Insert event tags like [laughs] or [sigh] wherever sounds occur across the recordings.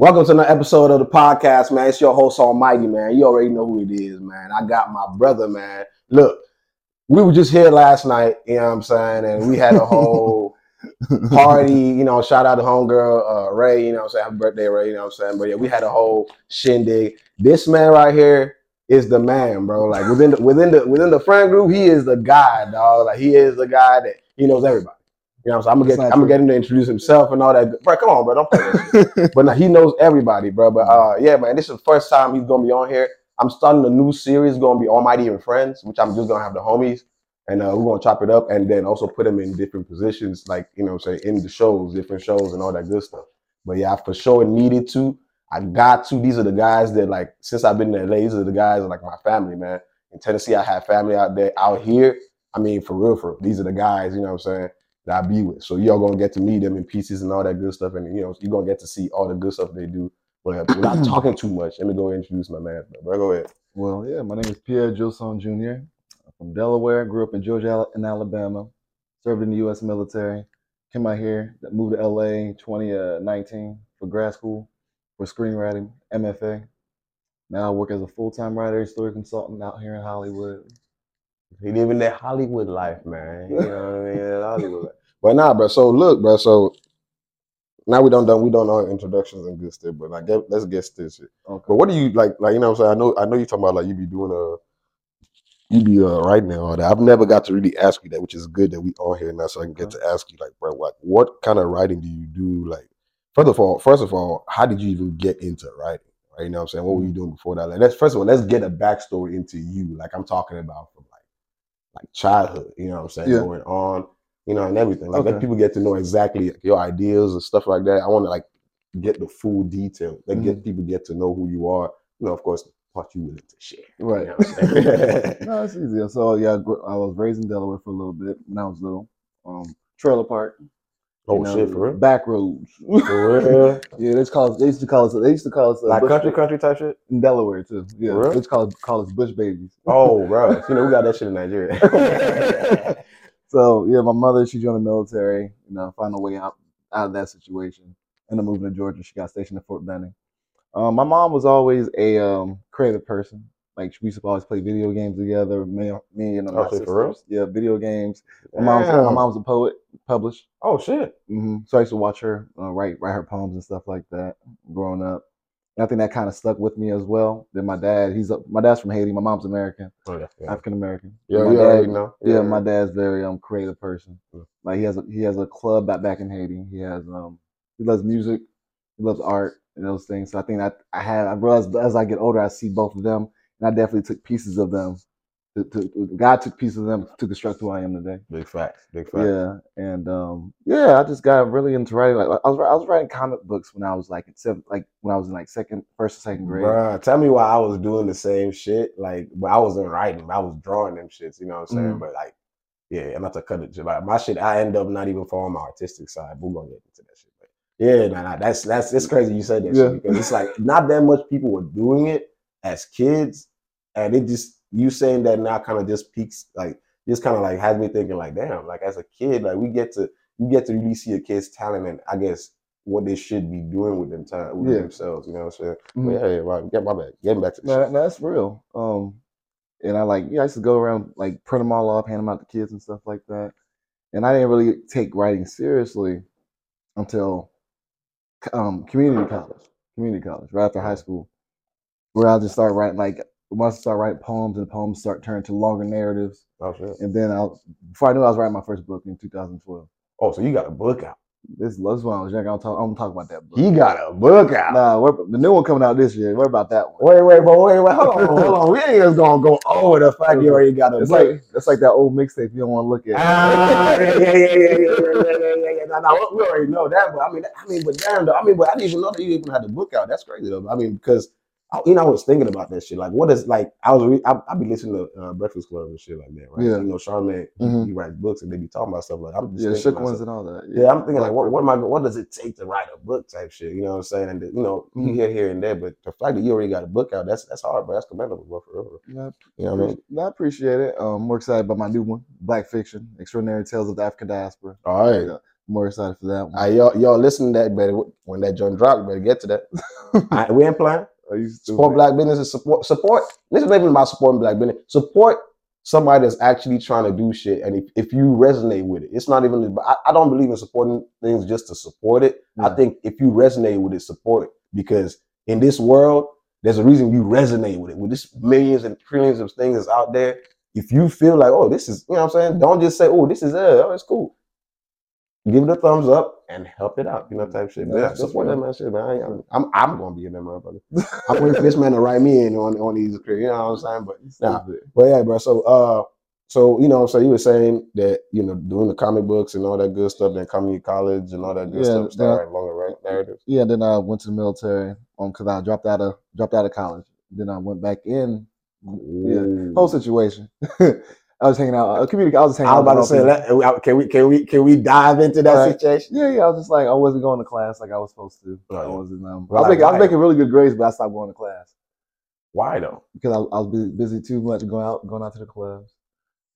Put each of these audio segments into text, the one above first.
Welcome to another episode of the podcast, man. It's your host Almighty, man. You already know who it is, man. I got my brother, man. Look, we were just here last night, you know what I'm saying, and we had a whole [laughs] party, you know, shout out to homegirl uh, Ray, you know what I'm saying, happy birthday, Ray, you know what I'm saying. But yeah, we had a whole shindig. This man right here is the man, bro. Like within the within the within the friend group, he is the guy, dog. Like he is the guy that he knows everybody. You know what I'm saying? I'm gonna get I'm gonna get him to introduce himself and all that. Bro, come on, bro. Don't play shit. [laughs] But now he knows everybody, bro. But uh yeah, man, this is the first time he's gonna be on here. I'm starting a new series, gonna be Almighty and Friends, which I'm just gonna have the homies. And uh, we're gonna chop it up and then also put them in different positions, like you know, what I'm saying in the shows, different shows and all that good stuff. But yeah, I for sure needed to. I got to. These are the guys that like since I've been in LA, these are the guys that, like my family, man. In Tennessee, I have family out there. Out here, I mean, for real, for real, these are the guys, you know what I'm saying, that I be with. So y'all gonna get to meet them in pieces and all that good stuff, and you know, you're gonna get to see all the good stuff they do. But without [clears throat] talking too much, let me go introduce my man. Bro, go ahead. Well, yeah, my name is Pierre Gilson Jr. I'm from Delaware. Grew up in Georgia and Alabama. Served in the U.S. military. Came out here, moved to L.A. 2019 uh, for grad school for screenwriting, MFA. Now I work as a full-time writer, story consultant out here in Hollywood. He living that Hollywood life, man. You know what I mean? That Hollywood life. But nah, bro. So look, bro. So now we don't done we don't know introductions and good stuff, but like get, let's get this. Okay. But what do you like? Like you know what I'm saying? I know I know you talking about like you be doing a you be uh writing and all that. I've never got to really ask you that, which is good that we on here now, so I can get uh-huh. to ask you like, bro, what what kind of writing do you do? Like, first of all, first of all, how did you even get into writing? Right? You know what I'm saying? What were mm-hmm. you doing before that? Like, let's first of all, let's get a backstory into you. Like I'm talking about from like childhood. You know what I'm saying? Yeah. Going on, you know, and everything. Like let people get to know exactly your ideas and stuff like that. I want to like get the full detail. Like Mm-hmm. get people get to know who you are. You know, of course, what you willing to share. Right. You know what I'm saying? [laughs] no, it's easier. So yeah, I was raised in Delaware for a little bit when I was little. Um, trailer park. Oh know, shit, for real? Back roads. For real? [laughs] yeah, they used to call us. They used to call us. They used to call us uh, like country, country type shit. in Delaware too. Yeah, For real? they used to call us, call us bush babies. Oh, [laughs] bro, you know we got that shit in Nigeria. [laughs] So yeah, my mother she joined the military. You know, found a way out out of that situation. Ended up moving to Georgia. She got stationed at Fort Benning. Um, my mom was always a um, creative person. Like we used to always play video games together. Me, me and my Oh, shit, for real? sisters. Yeah, video games. My mom, my mom's a poet, published. Oh shit. hmm So I used to watch her uh, write write her poems and stuff like that growing up. And I think that kind of stuck with me as well. Then my dad, he's a, my dad's from Haiti. My mom's American, Oh yeah. Yeah, African American. yeah, my you dad, already know. yeah, my dad's very um creative person. Mm. Like he has a he has a club back back in Haiti. He has um he loves music, he loves art and those things. So I think that I had I realized as I get older I see both of them and I definitely took pieces of them. To, to, God took pieces of them to construct who I am today. Big facts. Big facts. Yeah, and um, yeah, I just got really into writing. Like I was, I was writing comic books when I was like in seven, like when I was in like second, first or second grade. Bruh, tell me why I was doing the same shit. Like, but I wasn't writing, I was drawing them shits. You know what I'm saying? Mhm. But like, yeah, I'm not to cut it. But my shit, I end up not even following my artistic side. We're gonna get into that shit. But yeah, nah, nah, that's that's it's crazy you said that Yeah. shit because it's like not that much people were doing it as kids, and it just you saying that now kind of just peaks like just kind of like has me thinking like, damn, like as a kid, like we get to you get to really see a kid's talent and I guess what they should be doing with them time with Yeah. themselves. You know what I'm saying? Mhm. But yeah, yeah, right. Get my back. Getting back to the No, that- no, that's real. Um, and I like, yeah, I used to go around like print them all off, hand them out to kids and stuff like that. And I didn't really take writing seriously until um community college, community college, right after high school, where I just started writing like once I started writing poems and the poems start turning to longer narratives. Oh shit. And then I, before I knew, I was writing my first book in 2012. Oh, so you got a book out. This, is when I was young. I'll talk. I'm gonna talk about that book. He got a book out. Nah, the new one coming out this year. What about that one? Wait, wait, but wait, wait, hold on, hold on. We ain't just gonna go over the fact you already got a It's book. like it's like that old mixtape you don't want to look at. Ah, yeah, yeah, yeah, yeah, yeah, yeah, yeah, yeah, yeah, yeah. Nah, nah, we already know that, but I mean, I mean, but damn, though, I mean, but I didn't even know that you even had the book out. That's crazy, though. I mean, because I, you know, I was thinking about that shit. Like, what is like? I was, re- I, I be listening to uh, Breakfast Club and shit like that, right? Yeah. You know, Charlamagne, he- Mhm. he, writes books and they be talking about stuff like. I'm just yeah, shook ones and all that. Yeah, I'm thinking like, what, what am I? What does it take to write a book type shit? You know what I'm saying? And you know, you Mhm. hear here and there, but the fact that you already got a book out, that's that's hard, bro. That's commendable, bro. For real. Yeah, You know what I mean? I appreciate it. Um, more excited about my new one, Black Fiction: Extraordinary Tales of the African Diaspora. All right. Yeah. more excited for that one. All right, y'all, y'all listen to that. Better when that joint drop, better get to that. [laughs] Right, we ain't playing. Support black businesses. Support support. This is not even about supporting black business. Support somebody that's actually trying to do shit. And if, if you resonate with it, it's not even. I, I don't believe in supporting things just to support it. I think if you resonate with it, support it because in this world, there's a reason you resonate with it. With this millions and trillions of things that's out there, if you feel like, oh, this is, you know what I'm saying? Don't just say, oh, this is uh, oh, it's cool. Give it a thumbs up and help it out, you know, type shit. But Yeah, yeah, that's support real. that man shit, man. I, I'm, I'm gonna be in there, motherfucker. I'm waiting for this man to write me in on, on these, you know what I'm saying? But Nah. But yeah, bro. So uh so you know, so you were saying that, you know, doing the comic books and all that good stuff, then coming to college and all that good Yeah, stuff, start yeah. longer right narratives. Yeah, then I went to the military um because I dropped out of dropped out of college. Then I went back in. Yeah, whole situation. [laughs] I was hanging out. Uh, community. I was hanging out. I was about to say, let, can we can we can we dive into that Right. situation? Yeah, yeah. I was just like, I wasn't going to class like I was supposed to. Oh, I wasn't. Um, Well, I, was making, I was making really good grades, but I stopped going to class Why though? because I, I was busy, busy too much going out, going out to the clubs.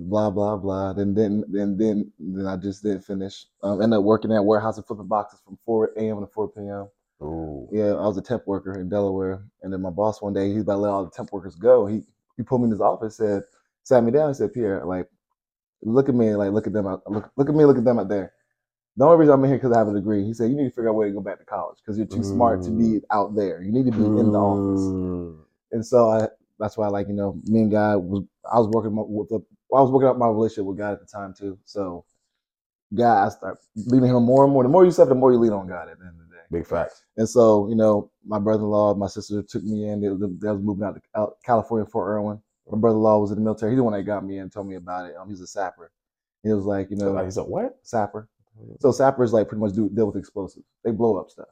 Blah blah blah. Then then then then then I just didn't finish. Um, ended up working at warehouse and flipping boxes from 4 a.m. to 4 p.m. Ooh. Yeah, I was a temp worker in Delaware, and then my boss one day he's about to let all the temp workers go. He he pulled me in his office, and said, sat me down, and said, Pierre, like, look at me, like, look at them, out, look look at me, look at them out there. The only reason I'm in here because I have a degree. He said, you need to figure out a way to go back to college because you're too smart to be out there. You need to be in the office. Mm. And so I, that's why, like, you know, me and God was, I was working with the, I was working out my relationship with God at the time too. So, God, I start leaning him more and more. The more you suffer, the more you lean on God at the end of the day. Big facts. And so, you know, my brother-in-law, my sister took me in. They, they was moving out to California, Fort Irwin. My brother-in-law was in the military. He's the one that got me in, and told me about it. Um, he's a sapper. He was like, you know, like, so what? sapper. So sappers like pretty much do deal with explosives. They blow up stuff.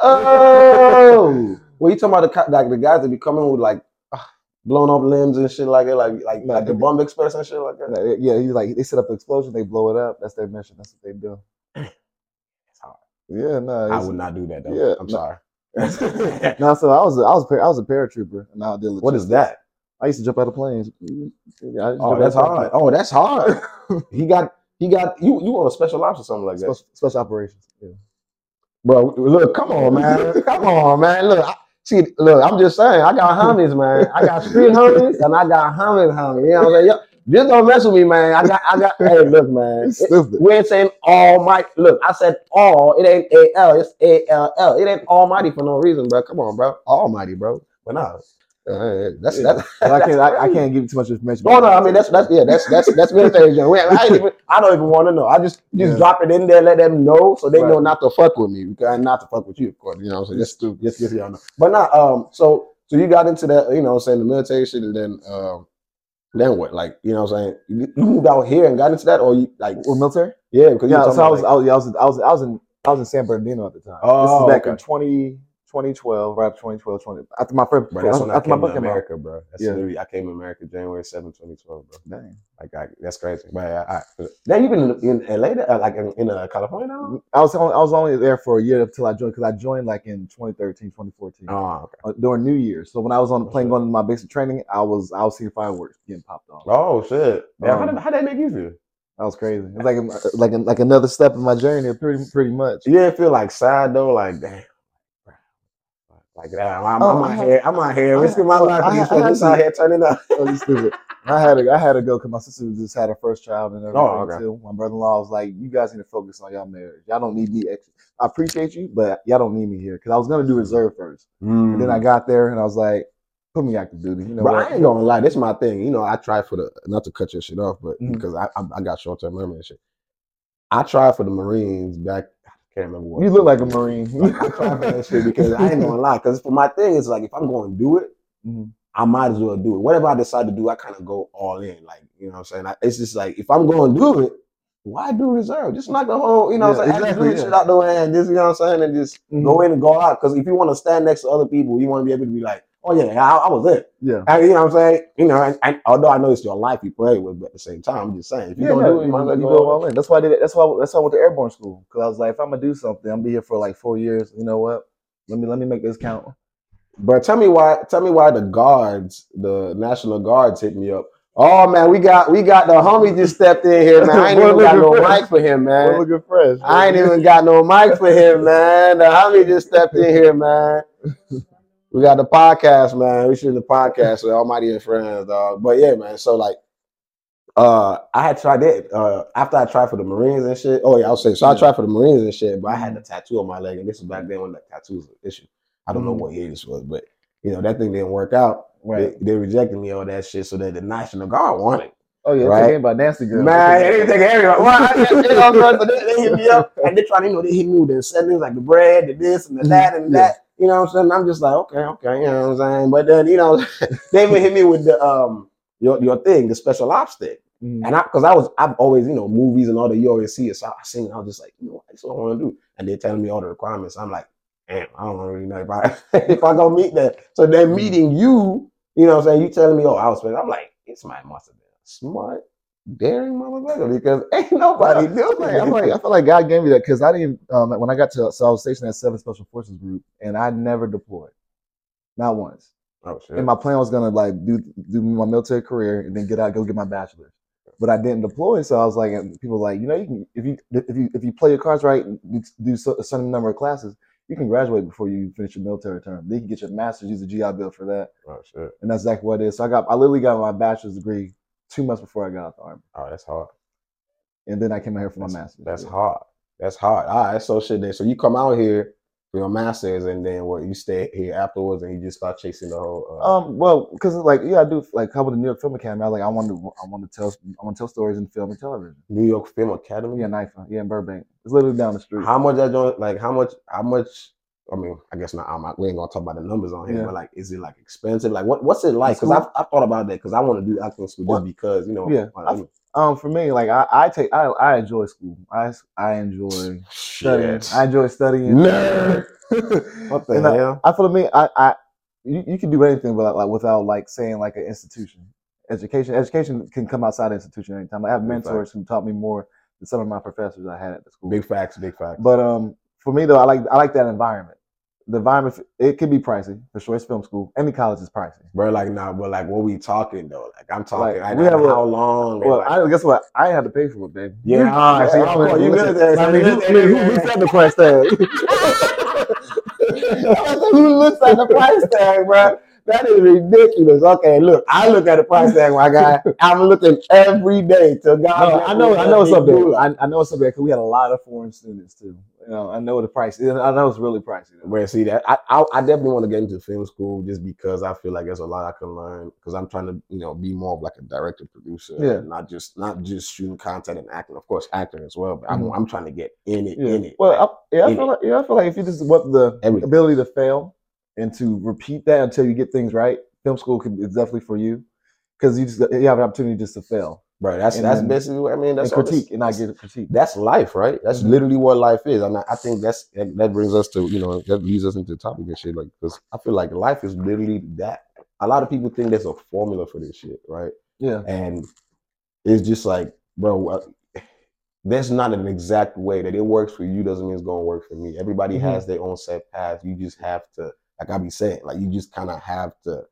Oh, [laughs] well, you talking about the like the guys that be coming with like ah, blown up limbs and shit like that, like like No, like the Bomb Express and shit like that. Yeah, he's like they set up the explosion, they blow it up. That's their mission. That's what they do. [clears throat] It's hard. Yeah, no, I would not do that though. Yeah, I'm no. sorry. [laughs] No, so I was a, I was a I was a paratrooper, and I did. what is that? I used to jump out of planes. Yeah, I used oh, to Oh, that's hard. Oh, that's hard. he got he got you you on a special ops or something like that. Special, special operations. Yeah. Bro, look, come on, man. [laughs] Come on, man. Look, I, see, look, I'm just saying, I got homies, man. I got street homies and I got homies, homies. You know what I'm saying? Yo, just don't mess with me, man. I got, I got, hey, look, man. We ain't saying almighty. Look, I said all. It ain't A L. It's A L L. It ain't almighty for no reason, bro. Come on, bro. Almighty, bro. But nah, uh, that's Yeah. that's. I can't. I, I can't give you too much information. No, no. I mean, that's that's yeah. That's that's that's military jargon. We- I, ain't even, I don't even want to know. I just just Yeah. drop it in there, let them know, so they know not to fuck with me. Because not to fuck with you, of course. You know, so It's just stupid. just just y'all know. But not um. So so you got into that, you know, what I'm saying the military shit, and then um, then what? Like, you know, what I'm saying you, you moved out here and got into that, or you like We're military. yeah, because Yeah, so I was, I was, I was, I was, I was in, I was in San Bernardino at the time. this Oh, is back in okay. 20, 2012, right after 2012, 20, after my first, Bro, that's when I after my book to came out. America, bro. That's Yeah. literally I came to America January 7, 2012, bro. Dang. Like I, that's crazy. But I, I, now you've been in, in LA, uh, like in, in uh, California now. I was only, I was only there for a year until I joined because I joined like in 2013, 2014 Oh, okay. uh, during New Year's. So when I was on the Oh, plane going to my basic training, I was I was seeing fireworks getting popped off. Oh shit! Yeah, how Um, did how that make you feel? That was crazy. It's like like like another step in my journey, pretty pretty much. You didn't feel like sad though, like damn, like damn, I'm, Oh, I'm out here, I'm out here risking my life I for these had- I folks out to- here turning up. [laughs] Oh, stupid. I had to I had to go because my sister just had her first child and everything Oh, okay. too. My brother in law was like, "You guys need to focus on y'all marriage. Y'all don't need me. Extra. I appreciate you, but y'all don't need me here because I was gonna do reserve first, and then I got there and I was like, put me active duty. You know But what? I ain't gonna lie, this is my thing. You know, I try for the not to cut your shit off, but Mhm. because I, I I got short term memory and shit. I tried for the Marines back. Can't remember what. You look like a marine. That shit because I ain't gonna lie. Because for my thing, it's like if I'm going to do it, Mhm. I might as well do it. Whatever I decide to do, I kind of go all in. Like you know, what I'm saying I, it's just like if I'm going to do it, why do reserve? Just knock the whole, you know, what I'm saying exactly, yeah. shit out the way and just you know what I'm saying, and just Mhm. go in and go out. Because if you want to stand next to other people, you want to be able to be like, oh yeah, I, I was it. Yeah. You know what I'm saying? You know, and, and although I know it's your life you play with, but at the same time, I'm just saying if you're Yeah, yeah, do it, you you, might you go go all in. in. That's why I did it. That's why that's why I went to airborne school because I was like, if I'm gonna do something, I'm gonna be here for like four years. You know what? Let me let me make this count. But tell me why. Tell me why the guards, the National Guards, hit me up Oh man, we got we got the homie just stepped in here, man. I [laughs] ain't even got no fresh. mic for him, man. We're man. looking fresh. I ain't even got no mic for him, man. The homie just stepped in here, man. [laughs] We got the podcast, man. We should the podcast with Almighty and friends, dog. But yeah, man. So like, uh, I had tried that uh after I tried for the Marines and shit. Oh yeah, I'll say so. I tried for the Marines and shit, but I had the tattoo on my leg, and this was back then when the tattoos were an issue. I don't know Mhm. what year this was, but you know that thing didn't work out. Right. They, they rejected me all that shit, so that the National Guard wanted. Oh yeah, Right. right. about Nancy girl. Man, they didn't take everybody. Well, I, you know, bro, so they, they hit me up and they trying to, you know, they hit me with the incentives like the bread, the this and the that and Yeah. that. You know what I'm saying? I'm just like, okay, okay, you know what I'm saying? But then, you know, [laughs] they even hit me with the um your your thing, the special ops thing. Mhm. And I because I was I've always, you know, movies and all that you always see it. So I seen it, I was just like, you know, that's what I want to do. And they're telling me all the requirements. I'm like, damn, I don't really know if I [laughs] if I gonna meet that. So they're meeting you, you know what I'm saying? You telling me, oh, I was I'm like, this man must have been smart, daring motherfucker because [laughs] ain't nobody doing I'm I'm like, I feel like God gave me that because I didn't. Um, when I got to, so I was stationed at Seven Special Forces Group, and I never deployed, not once. Oh shit. And my plan was gonna like do do my military career and then get out, go get my bachelor's. But I didn't deploy, so I was like, and people like, you know, you can if you if you if you play your cards right, and you do so- a certain number of classes, you can graduate before you finish your military term. Then you can get your master's, use the GI Bill for that, oh shit. and that's exactly what it is. So I got, I literally got my bachelor's degree two months before I got out the army, Oh, that's hard. and then I came out here for my That's, master's. that's Yeah. hard. That's hard. All right, so shit. Then so you come out here for your masters, and then what? You stay here afterwards, and you just start chasing the whole. Uh, Um, well, because like yeah, I do like cover the New York Film Academy. I like I want to I want to tell I want to tell stories in film and television. New York Film Academy. Yeah, NYFA. Yeah, in Burbank. It's literally down the street. How much that joint? Like how much? How much? I mean, I guess not. I'm not we ain't gonna talk about the numbers on here, Yeah. but like, is it like expensive? Like, what what's it like? Because I've, I've thought about that because I want to do acting school just because you know. yeah, I- Um, for me, like I, I take I, I enjoy school. I I enjoy studying. I enjoy studying. Nerd. [laughs] What the And I- hell? I feel me, I, I you, you can do anything without like without like saying like an institution. Education, education can come outside the institution anytime. I have Big mentors who taught me more than some of my professors I had at the school. Big facts. Big facts. But um, for me though, I like I like that environment. The environment it can be pricey for sure. It's film school. Any college is pricey. Bro, like now, but like, what we talking though? Like, I'm talking. Like, I, we have a- how long? Well, like- I guess what I had to pay for it, baby. Yeah, all right, see, of course, you listen, military, I mean, who, you I mean, who, who set the price tag? [laughs] Who looks at the price tag, bro? That is ridiculous. Okay, look, I look at the price tag, my guy. I'm looking every day till God. No, I know, I know something. it's up that big there. moolah. I, I know there because we had a lot of foreign students too. You know, I know the price. I know it's really pricey. Though. Where see that I, I I definitely want to get into film school just because I feel like there's a lot I can learn because I'm trying to you know be more of like a director producer Yeah. not just not just shooting content and acting of course acting as well but I'm Mhm. I'm trying to get in it Yeah. in it Well, like, I, yeah, I feel like yeah, I feel like if you just want the Everything. ability to fail and to repeat that until you get things right, film school can is definitely for you because you just you have an opportunity just to fail Right. that's and that's then- basically what I mean that's and critique and that's- get a critique. that's life, right? That's Mhm. literally what life is, and I, I think that's that, that brings us to you know that leads us into the topic and shit. Like, because I feel like life is literally that. A lot of people think there's a formula for this shit, right? Yeah, And it's just like, bro, uh, there's not an exact way that it works for you. Doesn't mean it's gonna work for me. Everybody Mhm. has their own set path. You just have to, like I be saying, like you just kind of have to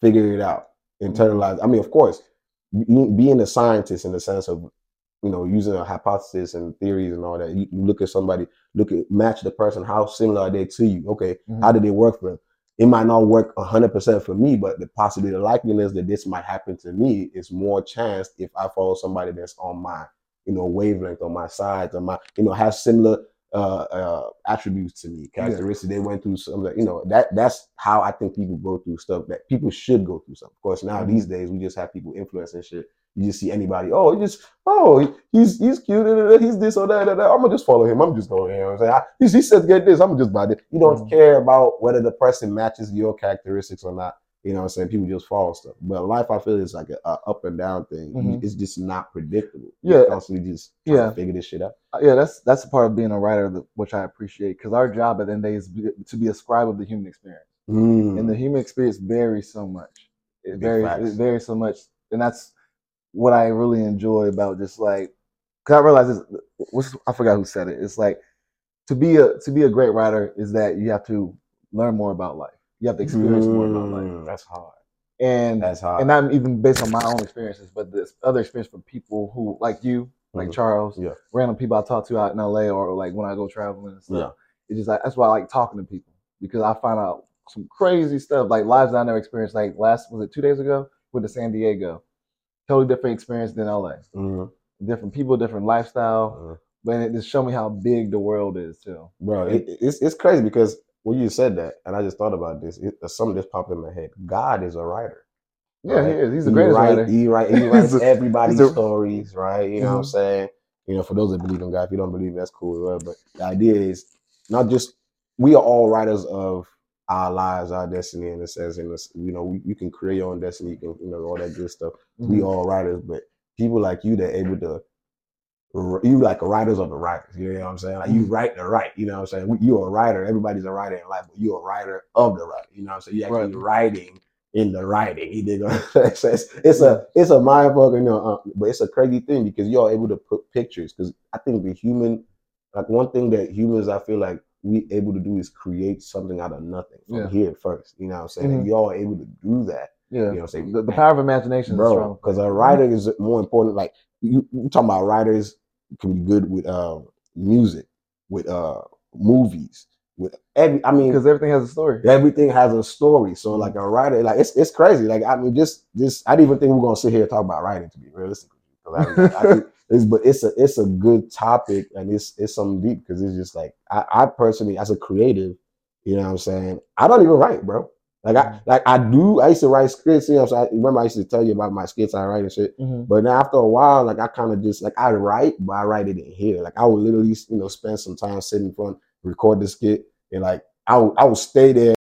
figure it out, internalize. I mean, of course, being a scientist in the sense of you know using a hypothesis and theories and all that. You, look at somebody, look at match the person. How similar are they to you? Okay, Mhm. how did it work for them? It might not work hundred percent for me, but the possibility, the likeliness that this might happen to me is more chance if I follow somebody that's on my you know wavelength, on my side, on my you know has similar uh, uh attributes to me, characteristics. They went through some, you know, that that's how I think people go through stuff that people should go through stuff. Of course, now Mhm. these days we just have people influencing shit. You just see anybody, oh, just, oh, he's he's cute, da, da, da, he's this or that. I'm gonna just follow him. I'm just going, you know what I'm saying? I, he, he said get this, I'm just buy this. You don't Mhm. care about whether the person matches your characteristics or not. You know what I'm saying? People just follow stuff. But life, I feel, is like a, a up and down thing. Mhm. It's just not predictable. Yeah. You're constantly just Yeah. figure this shit out. Uh, yeah, that's that's a part of being a writer, that, which I appreciate because our job at the end of the day is be, to be a scribe of the human experience, and the human experience varies so much. It Big varies, facts. it varies so much, and that's what I really enjoy about just like. Cause I realize this, what's, I forgot who said it. It's like to be a to be a great writer is that you have to learn more about life. You have to experience more about life. Mm, That's hard. and That's hard. and not even based on my own experiences, but this other experience for people who like you, like Mhm. Charles, Yeah. random people I talk to out in LA or like when I go traveling and stuff. Yeah. It's just like that's why I like talking to people because I find out some crazy stuff, like lives that I never experienced. Like last was it two days ago? Went to San Diego. Totally different experience than LA. Mhm. Different people, different lifestyle. Mhm. But it just showed me how big the world is too. bro. It, it's it's crazy because when you said that, and I just thought about this, it, something just popped in my head. God is a writer. Yeah, Right. he is. He's greatest write- writer. He write, he [laughs] writes a- everybody's a- stories, right? You know what I'm Mhm. saying? You know, for those that believe in God, if you don't believe, that's cool. Whatever. But the idea is not just we are all writers of our lives, our destiny, and it says in this, you know, we, you can create your own destiny, you can, you know, all that good stuff. We Mhm. all writers, but people like you that able to you like a writers of the writers. You know what I'm saying? Like you Mhm. write the right. You know what I'm saying? You're a writer. Everybody's a writer in life, but you're a writer of the right. You know what I'm saying? You actually writing in the writing. He did. [laughs] it's, it's a it's a mind fucking, you know, uh, but it's a crazy thing because you're able to put pictures. Because I think the human, like one thing that humans, I feel like we able to do is create something out of nothing from Yeah. here first. You know what I'm saying? Mhm. Y'all able to do that. Yeah. You know what I'm saying? The, the power of imagination bro. Because a writer is more important. Like you, you talking about writers can be good with uh, music, with uh, movies, with every. I mean, Because everything has a story. everything has a story. So like a writer, like it's it's crazy. Like I mean, just just I didn't even think we are gonna sit here and talk about writing to be realistic. I, I think [laughs] it's but it's a it's a good topic and it's it's something deep because it's just like I, I personally as a creative, you know what I'm saying. I don't even write, bro. Like I like I do. I used to write skits. You know, so I remember I used to tell you about my skits I write and shit. Mhm. But then after a while, like I kind of just like I write, but I write it in here. Like I would literally, you know, spend some time sitting in front, record the skit, and like I would, I would stay there